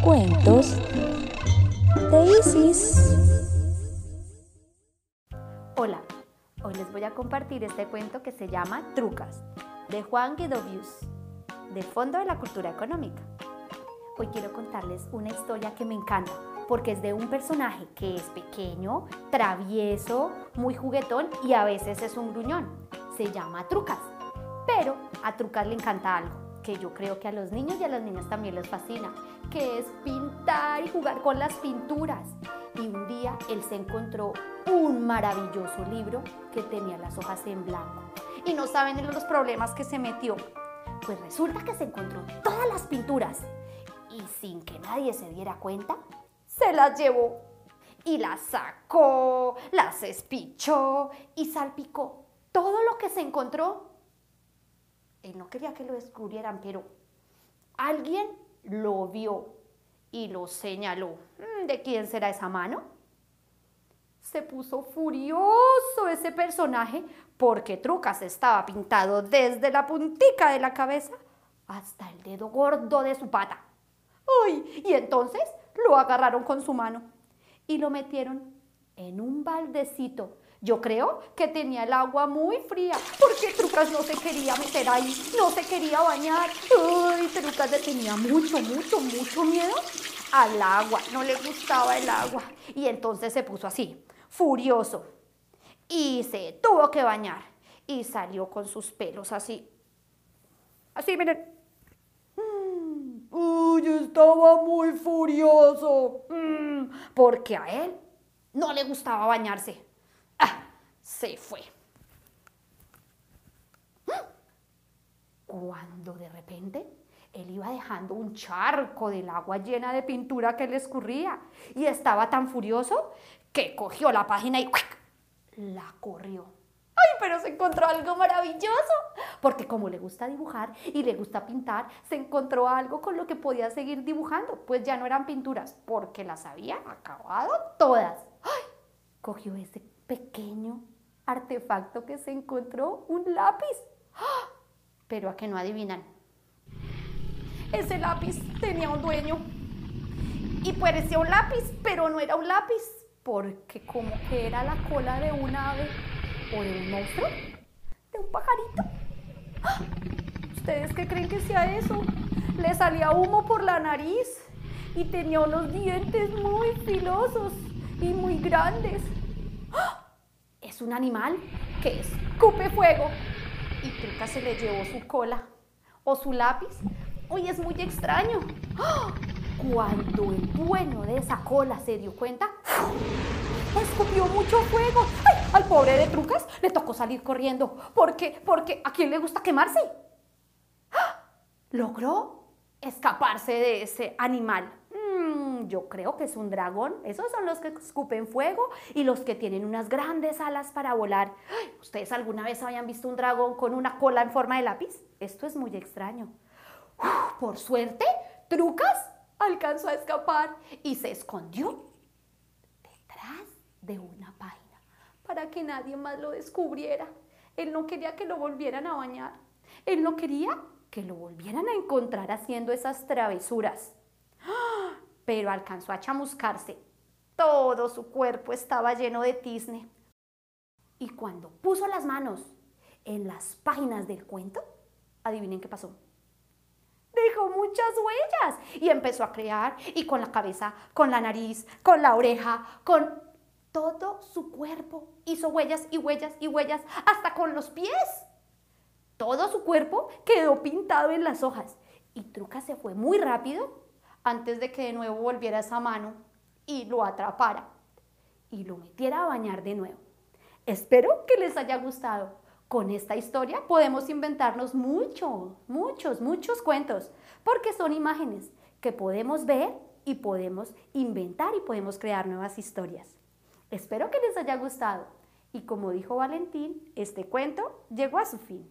Cuentos de Isis. Hola, hoy les voy a compartir este cuento que se llama Trucas, de Juan Guidovius, del Fondo de la Cultura Económica. Hoy quiero contarles una historia que me encanta, porque es de un personaje que es pequeño, travieso, muy juguetón y a veces es un gruñón. Se llama Trucas, pero a Trucas le encanta algo que yo creo que a los niños y a las niñas también les fascina, que es pintar y jugar con las pinturas. Y un día él se encontró un maravilloso libro que tenía las hojas en blanco. Y no saben en los problemas que se metió. Pues resulta que se encontró todas las pinturas y sin que nadie se diera cuenta, se las llevó y las sacó, las espichó y salpicó todo lo que se encontró él no quería que lo descubrieran, pero alguien lo vio y lo señaló. Mm, ¿De quién será esa mano? Se puso furioso ese personaje porque Trucas estaba pintado desde la puntica de la cabeza hasta el dedo gordo de su pata. ¡Uy! Y entonces lo agarraron con su mano y lo metieron en un baldecito yo creo que tenía el agua muy fría porque Trucas no se quería meter ahí, no se quería bañar. Uy, Trucas le tenía mucho, mucho, mucho miedo al agua, no le gustaba el agua. Y entonces se puso así, furioso. Y se tuvo que bañar y salió con sus pelos así. Así, miren. Mm, uy, estaba muy furioso. Mm, porque a él no le gustaba bañarse se fue. Cuando de repente él iba dejando un charco del agua llena de pintura que le escurría y estaba tan furioso que cogió la página y la corrió. ¡Ay, pero se encontró algo maravilloso! Porque como le gusta dibujar y le gusta pintar, se encontró algo con lo que podía seguir dibujando. Pues ya no eran pinturas, porque las había acabado todas. ¡Ay! Cogió ese pequeño artefacto que se encontró, un lápiz. ¡Ah! Pero a que no adivinan. Ese lápiz tenía un dueño. Y parecía un lápiz, pero no era un lápiz, porque como que era la cola de un ave o de un monstruo, de un pajarito. ¡Ah! ¿Ustedes qué creen que sea eso? Le salía humo por la nariz y tenía unos dientes muy filosos y muy grandes. Un animal que escupe fuego. Y Truca se le llevó su cola o su lápiz. Hoy es muy extraño. ¡Ah! Cuando el dueño de esa cola se dio cuenta, escupió mucho fuego. Al pobre de Trucas le tocó salir corriendo. ¿Por qué? Porque a quién le gusta quemarse. ¡Ah! Logró escaparse de ese animal yo creo que es un dragón. Esos son los que escupen fuego y los que tienen unas grandes alas para volar. ¿Ustedes alguna vez habían visto un dragón con una cola en forma de lápiz? Esto es muy extraño. por suerte, Trucas alcanzó a escapar y se escondió detrás de una página para que nadie más lo descubriera. Él no quería que lo volvieran a bañar. Él no quería que lo volvieran a encontrar haciendo esas travesuras pero alcanzó a chamuscarse. Todo su cuerpo estaba lleno de tizne. Y cuando puso las manos en las páginas del cuento, adivinen qué pasó. Dejó muchas huellas y empezó a crear y con la cabeza, con la nariz, con la oreja, con todo su cuerpo hizo huellas y huellas y huellas, hasta con los pies. Todo su cuerpo quedó pintado en las hojas y Truca se fue muy rápido antes de que de nuevo volviera esa mano y lo atrapara y lo metiera a bañar de nuevo. Espero que les haya gustado. Con esta historia podemos inventarnos muchos, muchos, muchos cuentos, porque son imágenes que podemos ver y podemos inventar y podemos crear nuevas historias. Espero que les haya gustado. Y como dijo Valentín, este cuento llegó a su fin.